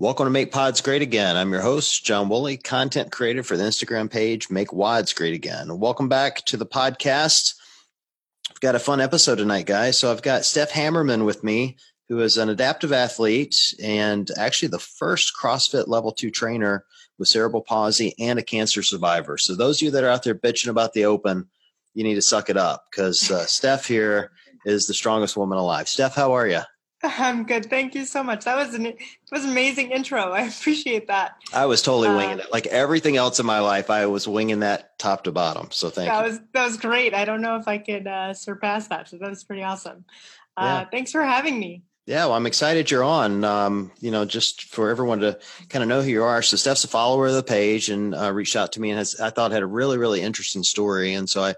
Welcome to Make Pods Great Again. I'm your host, John Woolley, content creator for the Instagram page Make WODs Great Again. Welcome back to the podcast. We've got a fun episode tonight, guys. So I've got Steph Hammerman with me, who is an adaptive athlete and actually the first CrossFit level two trainer with cerebral palsy and a cancer survivor. So those of you that are out there bitching about the open, you need to suck it up because uh, Steph here is the strongest woman alive. Steph, how are you? I'm good. Thank you so much. That was an it was an amazing intro. I appreciate that. I was totally winging uh, it. Like everything else in my life, I was winging that top to bottom. So thank that you. was that was great. I don't know if I could uh, surpass that. So that was pretty awesome. Uh, yeah. Thanks for having me. Yeah, well, I'm excited you're on. Um, you know, just for everyone to kind of know who you are. So Steph's a follower of the page and uh, reached out to me and has, I thought had a really, really interesting story. And so I,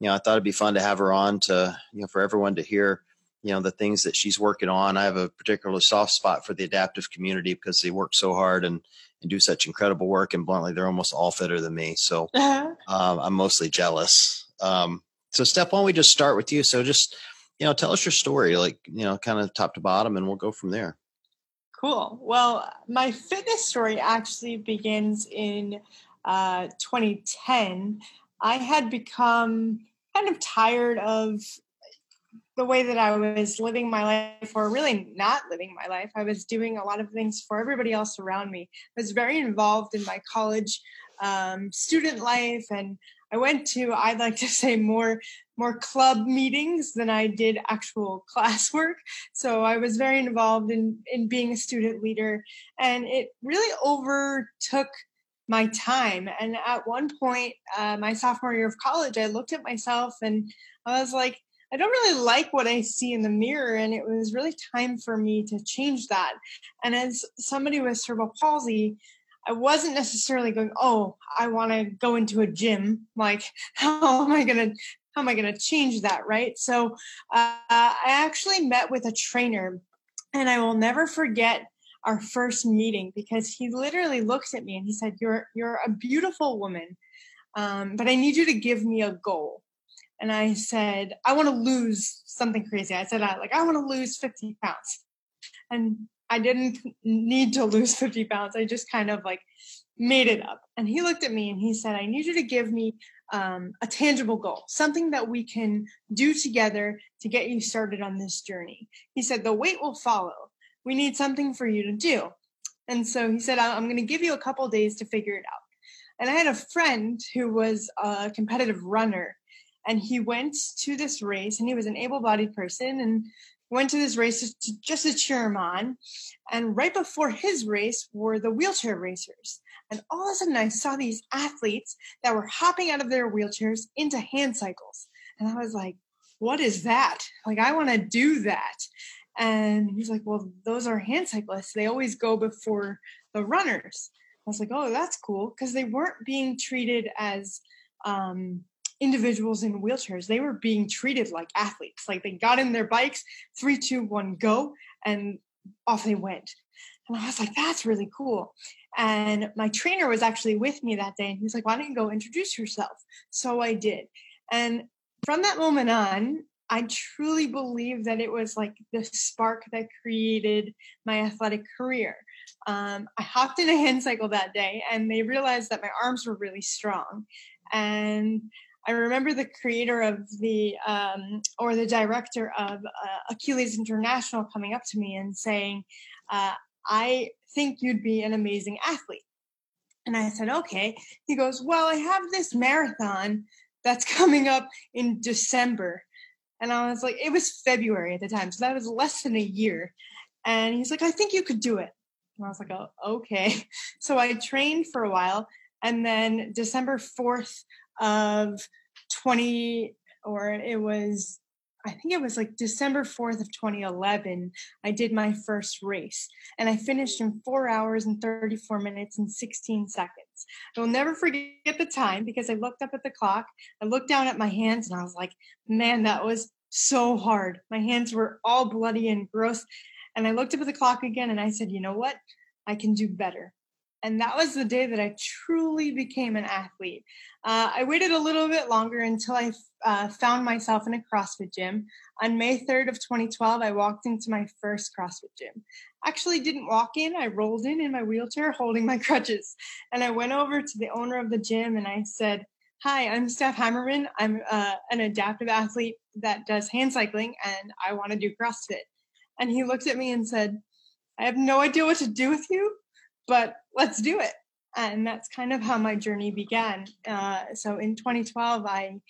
you know, I thought it'd be fun to have her on to, you know, for everyone to hear, you know, the things that she's working on. I have a particular soft spot for the adaptive community because they work so hard and, and do such incredible work. And bluntly, they're almost all fitter than me. So uh-huh. um, I'm mostly jealous. Um, so Steph, why don't we just start with you? So just, you know, tell us your story, like, you know, kind of top to bottom, and we'll go from there. Cool. Well, my fitness story actually begins in uh, 2010. I had become kind of tired of the way that I was living my life, or really not living my life. I was doing a lot of things for everybody else around me. I was very involved in my college um, student life, and I went to, I'd like to say, more more club meetings than I did actual classwork. So I was very involved in, in being a student leader and it really overtook my time. And at one point, uh, my sophomore year of college, I looked at myself and I was like, I don't really like what I see in the mirror. And it was really time for me to change that. And as somebody with cerebral palsy, I wasn't necessarily going, oh, I want to go into a gym. Like, how am I going to how am I going to change that? Right. So uh, I actually met with a trainer and I will never forget our first meeting because he literally looked at me and he said, you're, you're a beautiful woman. Um, but I need you to give me a goal. And I said, I want to lose something crazy. I said, I like, I want to lose 50 pounds. And I didn't need to lose 50 pounds. I just kind of like made it up. And he looked at me and he said, I need you to give me um, a tangible goal, something that we can do together to get you started on this journey. He said, The weight will follow. We need something for you to do. And so he said, I'm going to give you a couple days to figure it out. And I had a friend who was a competitive runner, and he went to this race, and he was an able bodied person, and went to this race to, just to cheer him on. And right before his race were the wheelchair racers. And all of a sudden, I saw these athletes that were hopping out of their wheelchairs into hand cycles. And I was like, what is that? Like, I want to do that. And he's like, well, those are hand cyclists. They always go before the runners. I was like, oh, that's cool. Because they weren't being treated as um, individuals in wheelchairs. They were being treated like athletes. Like they got in their bikes, three, two, one, go, and off they went. And I was like, that's really cool. And my trainer was actually with me that day. And he was like, why don't you go introduce yourself? So I did. And from that moment on, I truly believe that it was like the spark that created my athletic career. Um, I hopped in a hand cycle that day and they realized that my arms were really strong. And I remember the creator of the, um, or the director of uh, Achilles International coming up to me and saying, uh, I think you'd be an amazing athlete. And I said, okay. He goes, well, I have this marathon that's coming up in December. And I was like, it was February at the time. So that was less than a year. And he's like, I think you could do it. And I was like, oh, okay. So I trained for a while. And then December 4th of 20, or it was I think it was like December 4th of 2011, I did my first race and I finished in four hours and 34 minutes and 16 seconds. I will never forget the time because I looked up at the clock, I looked down at my hands and I was like, man, that was so hard. My hands were all bloody and gross. And I looked up at the clock again and I said, you know what? I can do better. And that was the day that I truly became an athlete. Uh, I waited a little bit longer until I uh, found myself in a CrossFit gym. On May 3rd of 2012, I walked into my first CrossFit gym. Actually, didn't walk in. I rolled in in my wheelchair holding my crutches. And I went over to the owner of the gym and I said, Hi, I'm Steph Hammerman. I'm uh, an adaptive athlete that does hand cycling and I want to do CrossFit. And he looked at me and said, I have no idea what to do with you, but let's do it and that's kind of how my journey began. Uh, so in 2012, I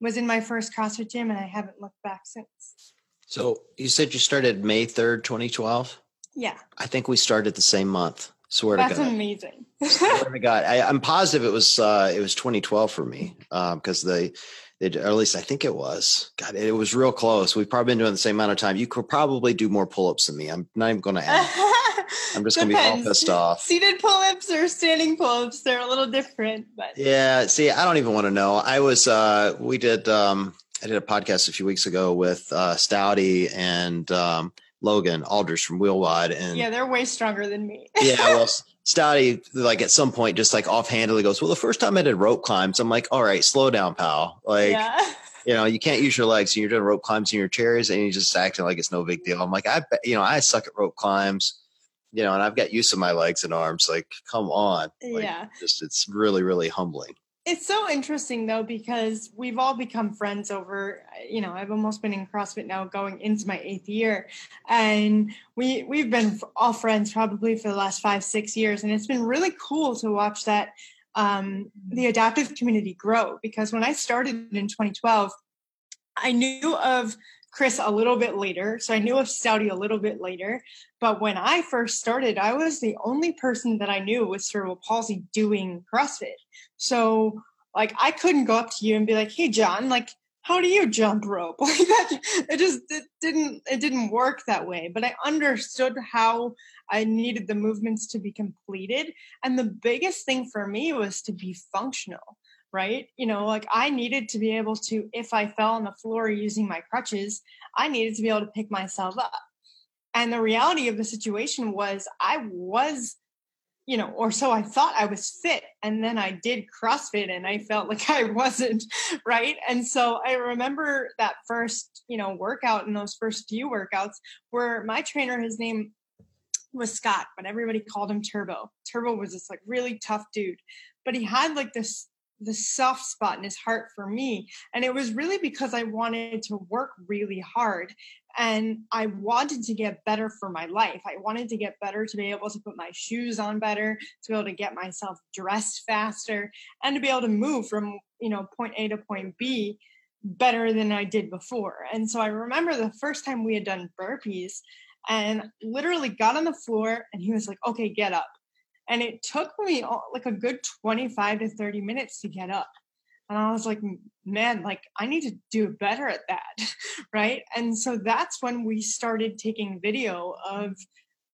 was in my first CrossFit gym, and I haven't looked back since. So you said you started May 3rd, 2012. Yeah, I think we started the same month. Swear that's to God. That's amazing. Swear to God, I, am positive it was uh, it was 2012 for me because um, they. It, or at least I think it was. God, it was real close. We've probably been doing the same amount of time. You could probably do more pull-ups than me. I'm not even going to ask. I'm just going to be all pissed off. Seated pull-ups or standing pull-ups, they're a little different, but yeah. See, I don't even want to know. I was, uh, we did, um, I did a podcast a few weeks ago with uh, Stouty and um, Logan Aldridge from WheelWOD, and yeah, they're way stronger than me. yeah, well, Stouty like at some point just like offhandedly goes, "Well, the first time I did rope climbs, I'm like, all right, slow down, pal. Like, yeah. you know, you can't use your legs, and you're doing rope climbs in your chairs, and you're just acting like it's no big deal. I'm like, I, you know, I suck at rope climbs you know, and I've got use of my legs and arms. Like, come on. Like, yeah. Just, it's really, really humbling. It's so interesting though, because we've all become friends over, you know, I've almost been in CrossFit now going into my eighth year. And we, we've been all friends probably for the last five, six years. And it's been really cool to watch that, um, the adaptive community grow because when I started in 2012, I knew of Chris a little bit later. So I knew of Stouty a little bit later. But when I first started, I was the only person that I knew with cerebral palsy doing CrossFit. So like I couldn't go up to you and be like, hey John, like how do you jump rope? Like that it just it didn't it didn't work that way. But I understood how I needed the movements to be completed. And the biggest thing for me was to be functional right? You know, like I needed to be able to, if I fell on the floor using my crutches, I needed to be able to pick myself up. And the reality of the situation was I was, you know, or so I thought I was fit. And then I did CrossFit and I felt like I wasn't, right? And so I remember that first, you know, workout and those first few workouts where my trainer, his name was Scott, but everybody called him Turbo. Turbo was this like really tough dude, but he had like this the soft spot in his heart for me. And it was really because I wanted to work really hard and I wanted to get better for my life. I wanted to get better to be able to put my shoes on better, to be able to get myself dressed faster, and to be able to move from, you know, point A to point B better than I did before. And so I remember the first time we had done burpees and literally got on the floor and he was like, okay, get up. And it took me like a good 25 to 30 minutes to get up. And I was like, man, like I need to do better at that. right. And so that's when we started taking video of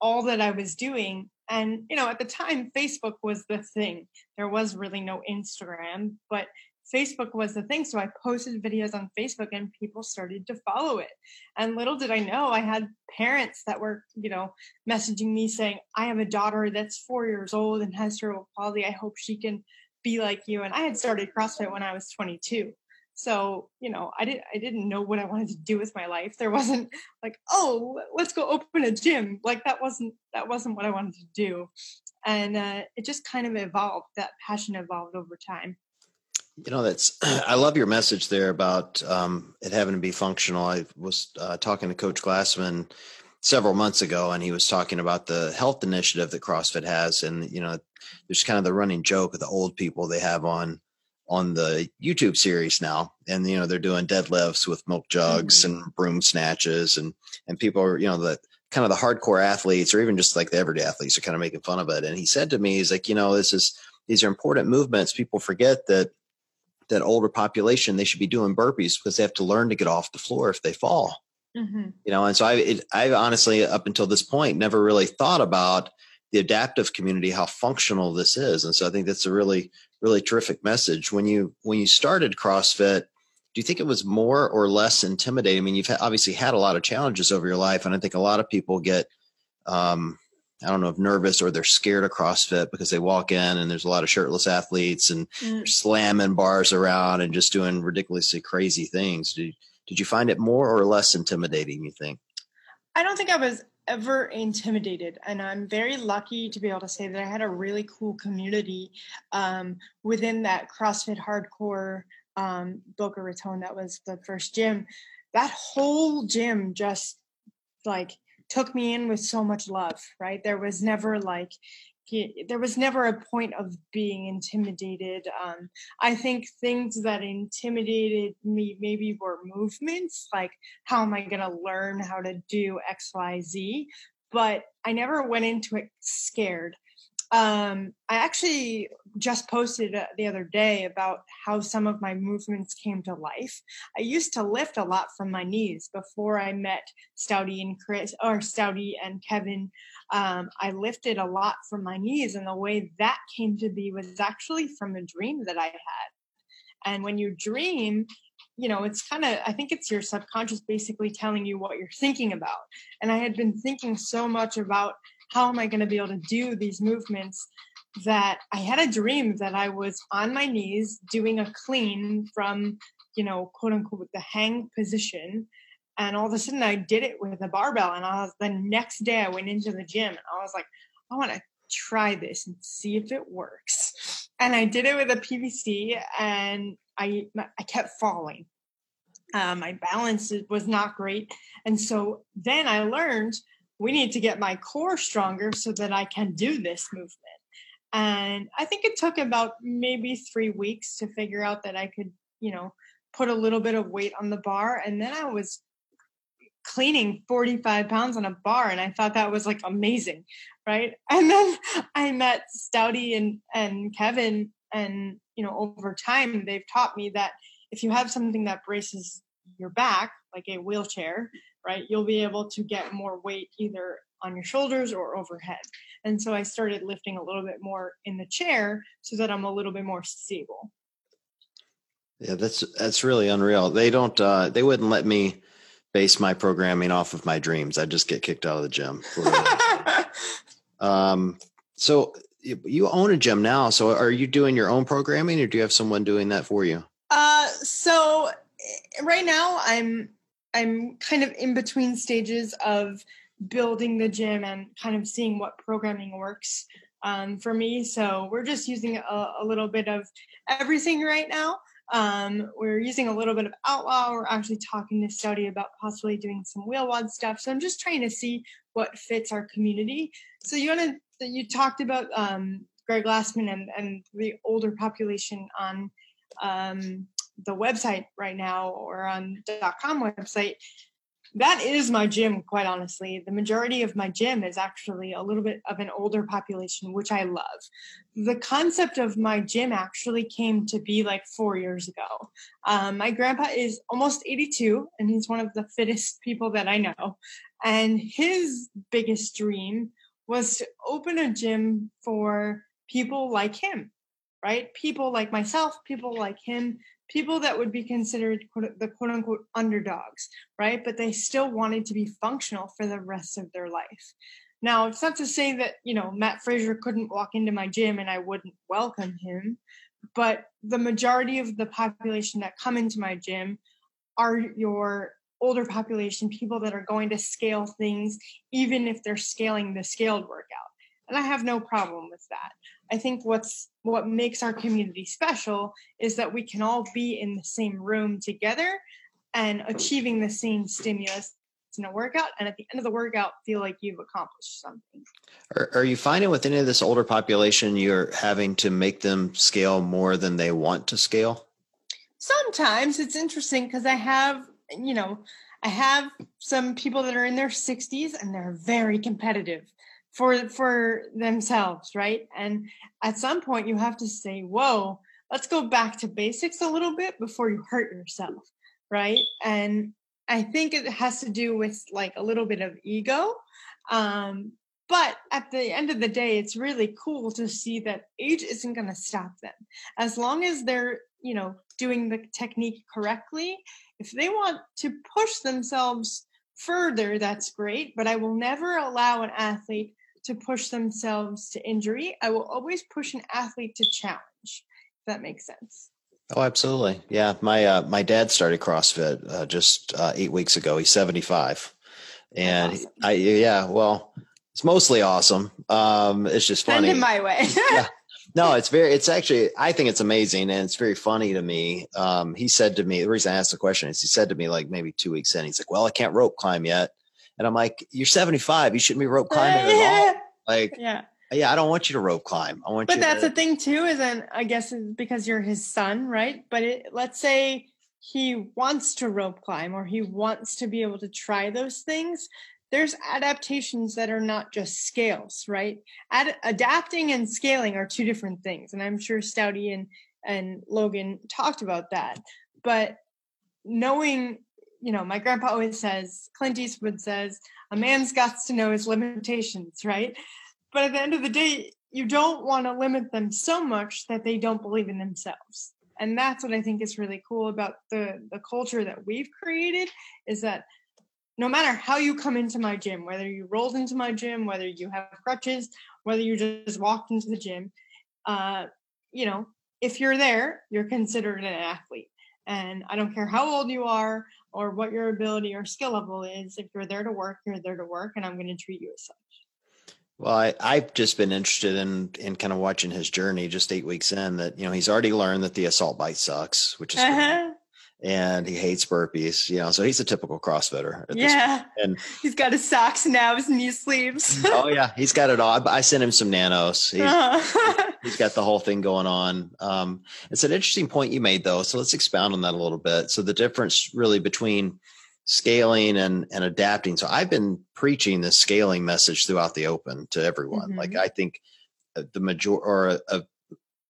all that I was doing. And, you know, at the time, Facebook was the thing. There was really no Instagram, but Facebook was the thing. So I posted videos on Facebook and people started to follow it. And little did I know, I had parents that were, you know, messaging me saying, I have a daughter that's four years old and has cerebral palsy. I hope she can be like you. And I had started CrossFit when I was 22. So, you know, I didn't I didn't know what I wanted to do with my life. There wasn't like, oh, let's go open a gym. Like that wasn't that wasn't what I wanted to do. And uh, it just kind of evolved. That passion evolved over time. You know, that's, I love your message there about um, it having to be functional. I was uh, talking to Coach Glassman several months ago, and he was talking about the health initiative that CrossFit has. And, you know, there's kind of the running joke of the old people they have on on the YouTube series now. And, you know, they're doing deadlifts with milk jugs mm-hmm. and broom snatches and, and people are, you know, the kind of the hardcore athletes or even just like the everyday athletes are kind of making fun of it. And he said to me, he's like, you know, this is, these are important movements. People forget that that older population they should be doing burpees because they have to learn to get off the floor if they fall. Mm-hmm. you know and so i it, i honestly up until this point never really thought about the adaptive community how functional this is. And so i think that's a really really terrific message. When you when you started crossfit do you think it was more or less intimidating? I mean you've obviously had a lot of challenges over your life and i think a lot of people get um I don't know if nervous or they're scared of CrossFit because they walk in and there's a lot of shirtless athletes and mm. slamming bars around and just doing ridiculously crazy things. Did, did you find it more or less intimidating, you think? I don't think I was ever intimidated and i'm very lucky to be able to say that i had a really cool community um, within that crossfit hardcore um, boca raton that was the first gym that whole gym just like took me in with so much love right there was never like he, there was never a point of being intimidated. Um, I think things that intimidated me maybe were movements, like how am I going to learn how to do X, Y, Z? But I never went into it scared. Um, I actually just posted uh, the other day about how some of my movements came to life. I used to lift a lot from my knees before I met Stouty and Chris or Stouty and Kevin. Um, I lifted a lot from my knees, and the way that came to be was actually from a dream that I had. And when you dream, you know, it's kind of, I think it's your subconscious basically telling you what you're thinking about. And I had been thinking so much about how am I going to be able to do these movements that I had a dream that I was on my knees doing a clean from, you know, quote unquote, the hang position. And all of a sudden I did it with a barbell. And I was, the next day I went into the gym and I was like, I want to try this and see if it works. And I did it with a PVC and I, I kept falling. Uh, my balance was not great. And so then I learned we need to get my core stronger so that I can do this movement. And I think it took about maybe three weeks to figure out that I could, you know, put a little bit of weight on the bar. And then I was cleaning 45 pounds on a bar and I thought that was like amazing. Right. And then I met Stouty and, and Kevin and, you know, over time they've taught me that if you have something that braces your back, like a wheelchair, right, you'll be able to get more weight either on your shoulders or overhead. And so I started lifting a little bit more in the chair so that I'm a little bit more stable. Yeah, that's that's really unreal. They don't uh they wouldn't let me base my programming off of my dreams. I just get kicked out of the gym. um so you own a gym now. So are you doing your own programming or do you have someone doing that for you? Uh so eh, right now I'm I'm kind of in between stages of building the gym and kind of seeing what programming works um, for me. So we're just using a, a, little bit of everything right now. Um, we're using a little bit of Outlaw. We're actually talking to Stouty about possibly doing some WheelWOD stuff. So I'm just trying to see what fits our community. So you want to you talked about um, Greg Glassman and, and the older population on um, the website right now or on dot .com website, that is my gym, quite honestly. The majority of my gym is actually a little bit of an older population, which I love. The concept of my gym actually came to be like four years ago. Um, my grandpa is almost 82, and he's one of the fittest people that I know. And his biggest dream was to open a gym for people like him, right? People like myself, people like him people that would be considered the quote unquote underdogs, right? But they still wanted to be functional for the rest of their life. Now, it's not to say that, you know, Mat Fraser couldn't walk into my gym and I wouldn't welcome him, but the majority of the population that come into my gym are your older population, people that are going to scale things, even if they're scaling the scaled workout. And I have no problem with that. I think what's what makes our community special is that we can all be in the same room together and achieving the same stimulus in a workout and at the end of the workout feel like you've accomplished something. Are, are you finding with any of this older population you're having to make them scale more than they want to scale? Sometimes. It's interesting because i have you know i have some people that are in their 60s and they're very competitive for for themselves right? And at some point you have to say whoa let's go back to basics a little bit before you hurt yourself right? And i think it has to do with like a little bit of ego um but at the end of the day it's really cool to see that age isn't going to stop them. As long as they're you know doing the technique correctly if they want to push themselves further that's great but i will never allow an athlete to push themselves to injury. I will always push an athlete to challenge. If that makes sense. Oh, absolutely. Yeah, my uh, my dad started CrossFit uh, just uh, eight weeks ago. He's seventy five, and awesome. I yeah, well, it's mostly awesome. Um, it's just funny. Send in my way. yeah. No, it's very. It's actually. I think it's amazing, and it's very funny to me. Um, he said to me. The reason I asked the question is he said to me like maybe two weeks in. He's like, "Well, I can't rope climb yet," and I'm like, "You're 75. You shouldn't be rope climbing at all." Like, yeah yeah, I don't want you to rope climb. I want but. That's to- the thing too, is then I guess because you're his son, right? But it, let's say he wants to rope climb or he wants to be able to try those things. There's adaptations that are not just scales, right? Ad- adapting and scaling are two different things, and I'm sure Stouty and and Logan talked about that. But knowing, you know, my grandpa always says, Clint Eastwood says, a man's got to know his limitations, right? But at the end of the day, you don't want to limit them so much that they don't believe in themselves. And that's what I think is really cool about the, the culture that we've created is that no matter how you come into my gym, whether you rolled into my gym, whether you have crutches, whether you just walked into the gym, uh, you know, if you're there, you're considered an athlete. And I don't care how old you are or what your ability or skill level is. If you're there to work, you're there to work, and I'm going to treat you as such. Well, I, I've just been interested in in kind of watching his journey. Just eight weeks in, that you know he's already learned that the assault bike sucks, which is uh-huh. And he hates burpees. You know, so he's a typical CrossFitter. yeah, and he's got his socks now, his knee sleeves. oh yeah, he's got it all. I, I sent him some nanos. He's, uh-huh. he's got the whole thing going on. Um, it's an interesting point you made though. So let's expound on that a little bit. So the difference really between scaling and and adapting. So I've been preaching this scaling message throughout the open to everyone. Mm-hmm. Like I think uh, the major or a, a,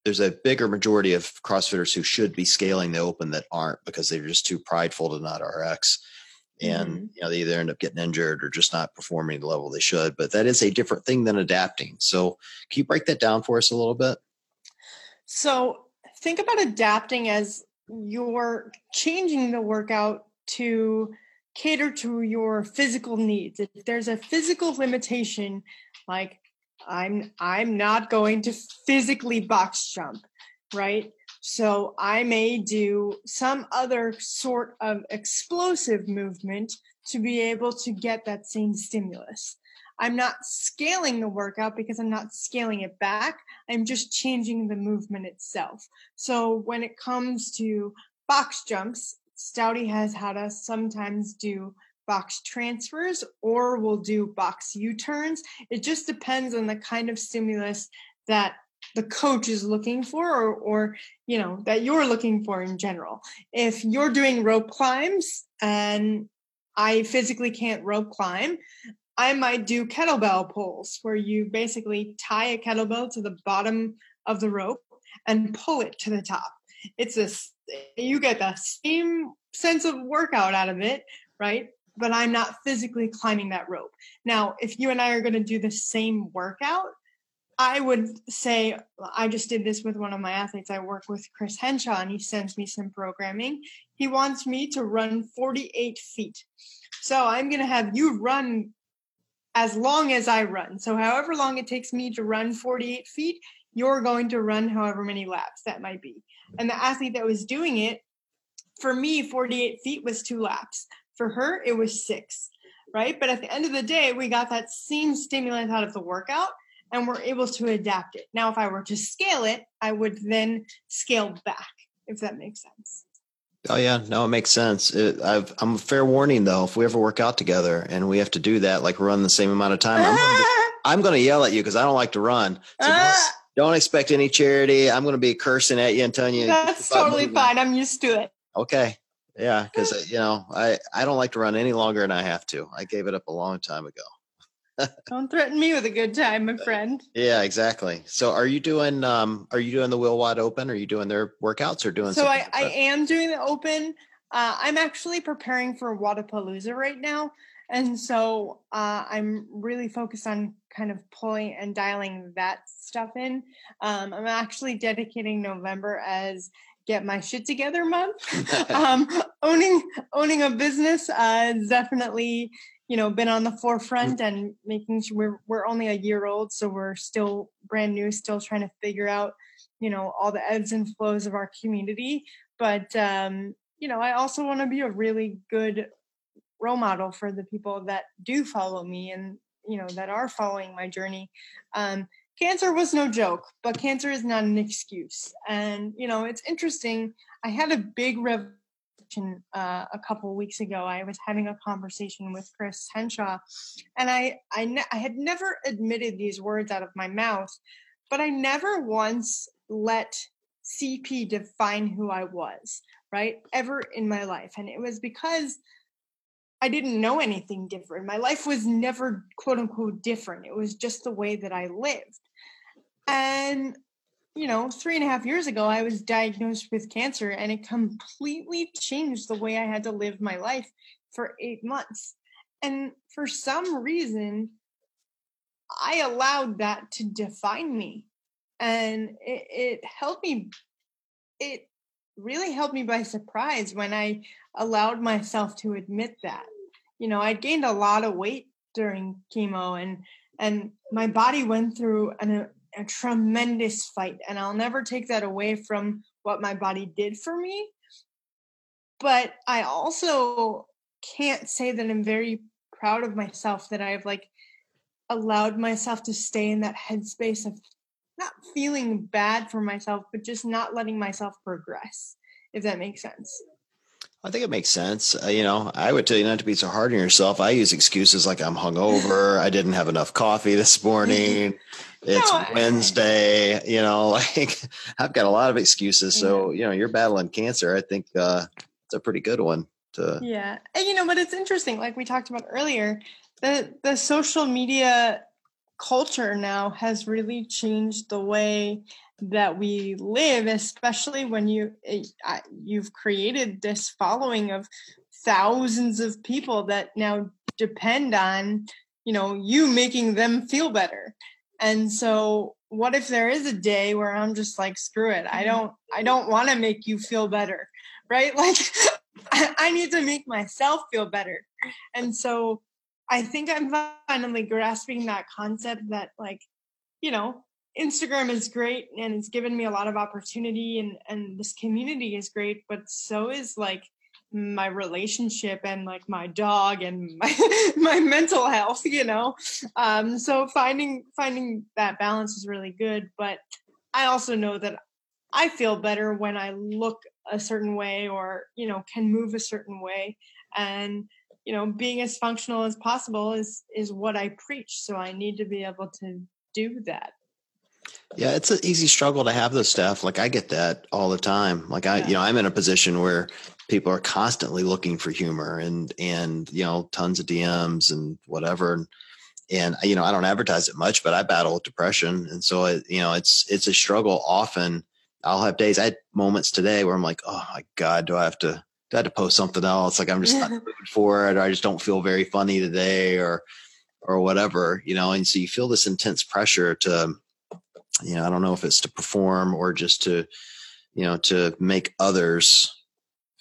there's a bigger majority of CrossFitters who should be scaling the open that aren't because they're just too prideful to not RX. And mm-hmm. you know they either end up getting injured or just not performing the level they should. But that is a different thing than adapting. So can you break that down for us a little bit? So think about adapting as you're changing the workout to cater to your physical needs. If there's a physical limitation, like I'm I'm not going to physically box jump, right? So I may do some other sort of explosive movement to be able to get that same stimulus. I'm not scaling the workout because I'm not scaling it back. I'm just changing the movement itself. So when it comes to box jumps, Stouty has had us sometimes do box transfers or we'll do box U-turns. It just depends on the kind of stimulus that the coach is looking for or, or you know that you're looking for in general. If you're doing rope climbs and I physically can't rope climb, I might do kettlebell pulls where you basically tie a kettlebell to the bottom of the rope and pull it to the top. It's a you get the same sense of workout out of it, right? But I'm not physically climbing that rope. Now, if you and I are going to do the same workout, I would say I just did this with one of my athletes. I work with Chris Henshaw, and he sends me some programming. He wants me to run 48 feet. So I'm going to have you run as long as I run. So, however long it takes me to run 48 feet, you're going to run however many laps that might be. And the athlete that was doing it, for me, 48 feet was two laps. For her, it was six, right? But at the end of the day, we got that same stimulant out of the workout and we're able to adapt it. Now, if I were to scale it, I would then scale back, if that makes sense. Oh yeah, no, it makes sense. It, i am a fair warning though. If we ever work out together and we have to do that, like run the same amount of time, I'm going to yell at you because I don't like to run. So don't expect any charity. I'm going to be cursing at you and telling you. That's totally fine. I'm used to it. Okay. Yeah. Cause uh, you know, I, I don't like to run any longer than I have to. I gave it up a long time ago. don't threaten me with a good time, my friend. Yeah, exactly. So are you doing, um, are you doing the WheelWOD Open? Are you doing their workouts or doing? So I, I am doing the open. Uh, I'm actually preparing for Wodapalooza right now. And so uh, I'm really focused on kind of pulling and dialing that stuff in. Um, I'm actually dedicating November as get my shit together month. um, owning owning a business uh, definitely you know been on the forefront and making sure we're we're only a year old, so we're still brand new, still trying to figure out you know all the ebbs and flows of our community. But um, you know, I also want to be a really good role model for the people that do follow me and you know that are following my journey. Um, cancer was no joke, but cancer is not an excuse. And you know, it's interesting. I had a big revelation uh, a couple weeks ago. I was having a conversation with Chris Henshaw, and I I, ne- I had never admitted these words out of my mouth, but I never once let CP define who I was, right? Ever in my life. And it was because I didn't know anything different. My life was never quote unquote different. It was just the way that I lived. And, you know, three and a half years ago, I was diagnosed with cancer and it completely changed the way I had to live my life for eight months. And for some reason, I allowed that to define me. And it, it helped me, it really helped me by surprise when I allowed myself to admit that you know, I'd gained a lot of weight during chemo and and my body went through an, a, a tremendous fight and I'll never take that away from what my body did for me. But I also can't say that I'm very proud of myself that I've like allowed myself to stay in that headspace of not feeling bad for myself, but just not letting myself progress, if that makes sense. I think it makes sense. Uh, you know, I would tell you not to be so hard on yourself. I use excuses like I'm hungover. I didn't have enough coffee this morning. It's no, Wednesday. You know, like I've got a lot of excuses. So you know, you're battling cancer. I think uh, it's a pretty good one. To yeah, and you know, but it's interesting. Like we talked about earlier, the the social media culture now has really changed the way that we live especially when you eh, you've created this following of thousands of people that now depend on you know you making them feel better. And so what if there is a day where i'm just like screw it i don't i don't want to make you feel better right? Like I need to make myself feel better. And so i think i'm finally grasping that concept that like you know Instagram is great and it's given me a lot of opportunity and and this community is great, but so is like my relationship and like my dog and my my mental health, you know. Um so finding finding that balance is really good, but I also know that I feel better when I look a certain way or, you know, can move a certain way and you know, being as functional as possible is is what I preach, so I need to be able to do that. Yeah, it's an easy struggle to have this stuff. Like I get that all the time. Like I, yeah. you know, I'm in a position where people are constantly looking for humor and and you know, tons of DMs and whatever. And, and you know, I don't advertise it much, but I battle with depression, and so it, you know, it's it's a struggle. Often, I'll have days. I had moments today where I'm like, oh my god, do I have to have to post something else? Like I'm just not for it, or I just don't feel very funny today, or or whatever, you know. And so you feel this intense pressure to you know, I don't know if it's to perform or just to, you know, to make others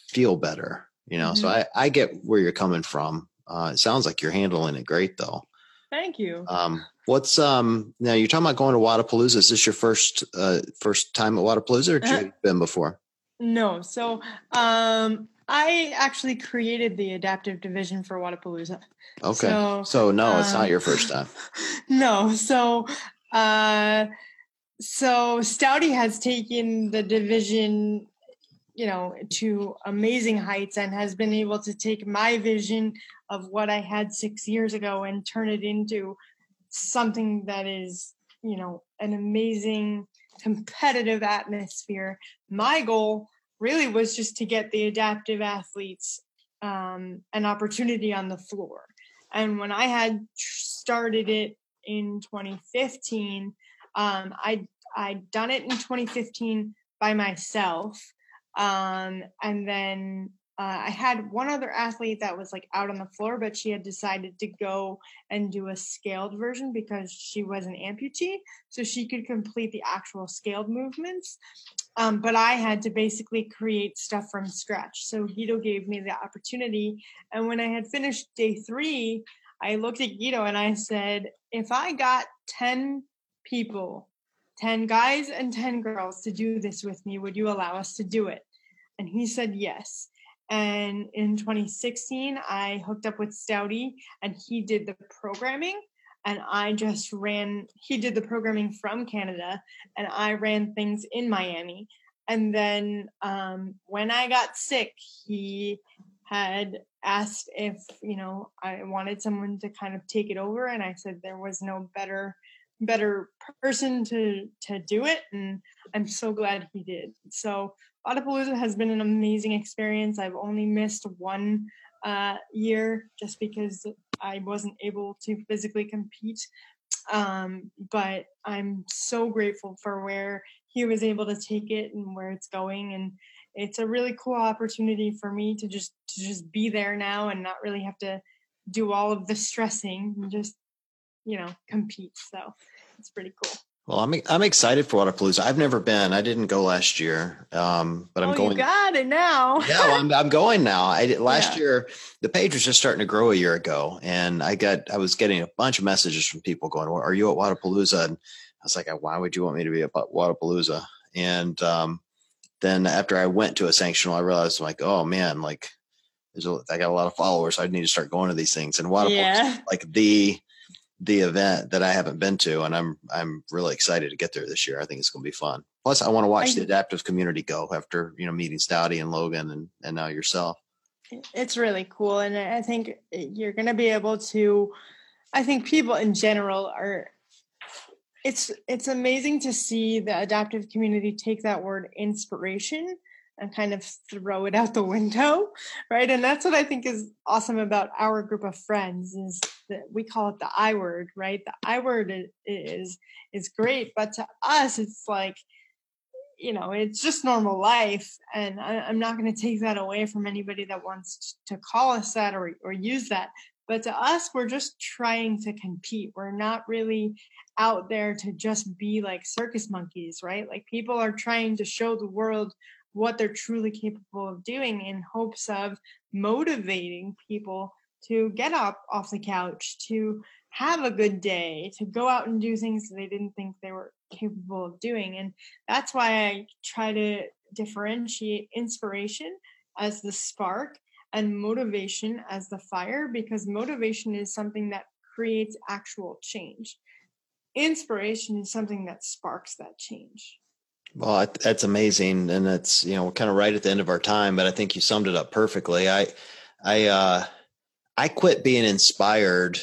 feel better, you know. Mm-hmm. So I, I get where you're coming from. Uh, it sounds like you're handling it great though. Thank you. Um, what's um now you're talking about going to Wodapalooza. Is this your first uh first time at Wodapalooza or have you been before? No. So um I actually created the adaptive division for Wodapalooza. Okay. So, so no, it's not your first time. No. So uh so Stouty has taken the division, you know, to amazing heights and has been able to take my vision of what I had six years ago and turn it into something that is, you know, an amazing competitive atmosphere. My goal really was just to get the adaptive athletes um, an opportunity on the floor. And when I had started it in 2015, um, I I'd done it in 2015 by myself, um, and then uh, I had one other athlete that was like out on the floor, but she had decided to go and do a scaled version because she was an amputee, so she could complete the actual scaled movements. Um, but I had to basically create stuff from scratch. So Guido gave me the opportunity, and when I had finished day three, I looked at Guido and I said, "If I got ten people." 10 guys and 10 girls to do this with me. Would you allow us to do it? And he said yes. And in 2016, I hooked up with Stouty and he did the programming. And I just ran, he did the programming from Canada and I ran things in Miami. And then um, when I got sick, he had asked if, you know, I wanted someone to kind of take it over. And I said there was no better better person to to do it and i'm so glad he did so Wodapalooza has been an amazing experience. I've only missed one uh, year just because I wasn't able to physically compete. Um, but I'm so grateful for where he was able to take it and where it's going. And it's a really cool opportunity for me to just to just be there now and not really have to do all of the stressing and just you know compete. So it's pretty cool. Well, I'm I'm excited for Wodapalooza. I've never been. I didn't go last year, um, but I'm oh, going. You got it now. yeah, I'm I'm going now. I did, last yeah. year the page was just starting to grow a year ago, and I got I was getting a bunch of messages from people going, well, "Are you at Wodapalooza?" And I was like, "Why would you want me to be at Wodapalooza?" And um, then after I went to a sanctional, I realized I'm like, "Oh man, like there's a, I got a lot of followers. So I need to start going to these things." And Wodapalooza yeah. like the the event that I haven't been to, and I'm I'm really excited to get there this year. I think it's going to be fun. Plus, I want to watch I, the adaptive community go after you know meeting Stouty and Logan and and now yourself. It's really cool, and I think you're going to be able to. I think people in general are. It's it's amazing to see the adaptive community take that word inspiration and kind of throw it out the window right? And that's what i think is awesome about our group of friends is that we call it the i word right? The i word is is great but to us it's like you know it's just normal life and I, am not going to take that away from anybody that wants to call us that or, or use that. But to us we're just trying to compete. We're not really out there to just be like circus monkeys right? Like people are trying to show the world what they're truly capable of doing in hopes of motivating people to get up off the couch, to have a good day, to go out and do things they didn't think they were capable of doing. And that's why I try to differentiate inspiration as the spark and motivation as the fire, because motivation is something that creates actual change. Inspiration is something that sparks that change. Well, that's amazing, and it's you know we're kind of right at the end of our time, but I think you summed it up perfectly. I, I, uh, I quit being inspired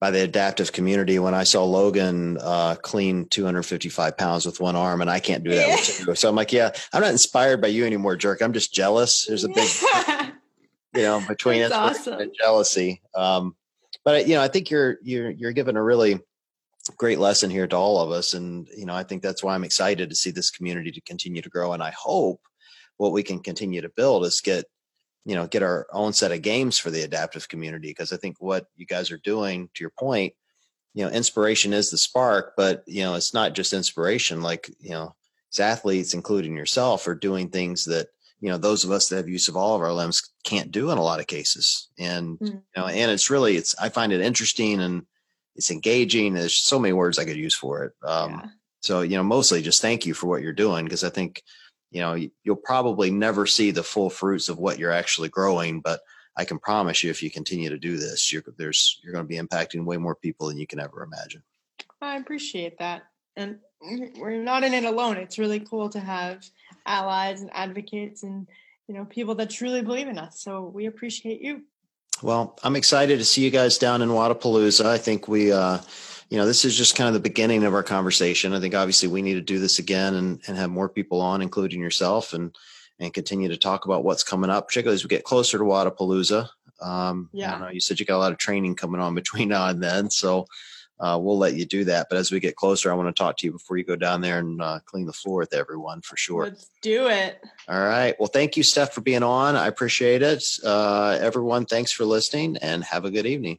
by the adaptive community when I saw Logan uh, clean 255 pounds with one arm, and I can't do that yeah. with two. So I'm like, yeah, I'm not inspired by you anymore, jerk. I'm just jealous. There's a big, you know, between us awesome. and jealousy. Um, but you know, I think you're you're you're giving a really great lesson here to all of us. And, you know, I think that's why I'm excited to see this community to continue to grow. And I hope what we can continue to build is get, you know, get our own set of games for the adaptive community. Because I think what you guys are doing, to your point, you know, inspiration is the spark, but, you know, it's not just inspiration. Like, you know, as athletes, including yourself, are doing things that, you know, those of us that have use of all of our limbs can't do in a lot of cases. And, mm-hmm. you know, and it's really, it's, I find it interesting and, it's engaging. There's so many words I could use for it. Um, yeah. So, you know, mostly just thank you for what you're doing because I think, you know, you'll probably never see the full fruits of what you're actually growing, but I can promise you, if you continue to do this, you're there's you're going to be impacting way more people than you can ever imagine. I appreciate that, and we're not in it alone. It's really cool to have allies and advocates, and you know, people that truly believe in us. So we appreciate you. Well, I'm excited to see you guys down in Wodapalooza. I think we, uh, you know, this is just kind of the beginning of our conversation. I think obviously we need to do this again and, and have more people on, including yourself, and and continue to talk about what's coming up, particularly as we get closer to Wodapalooza. Um, yeah, know, you said you got a lot of training coming on between now and then, so uh, we'll let you do that. But as we get closer, I want to talk to you before you go down there and uh, clean the floor with everyone for sure. Let's do it. All right. Well, thank you, Steph, for being on. I appreciate it. Uh, everyone, thanks for listening and have a good evening.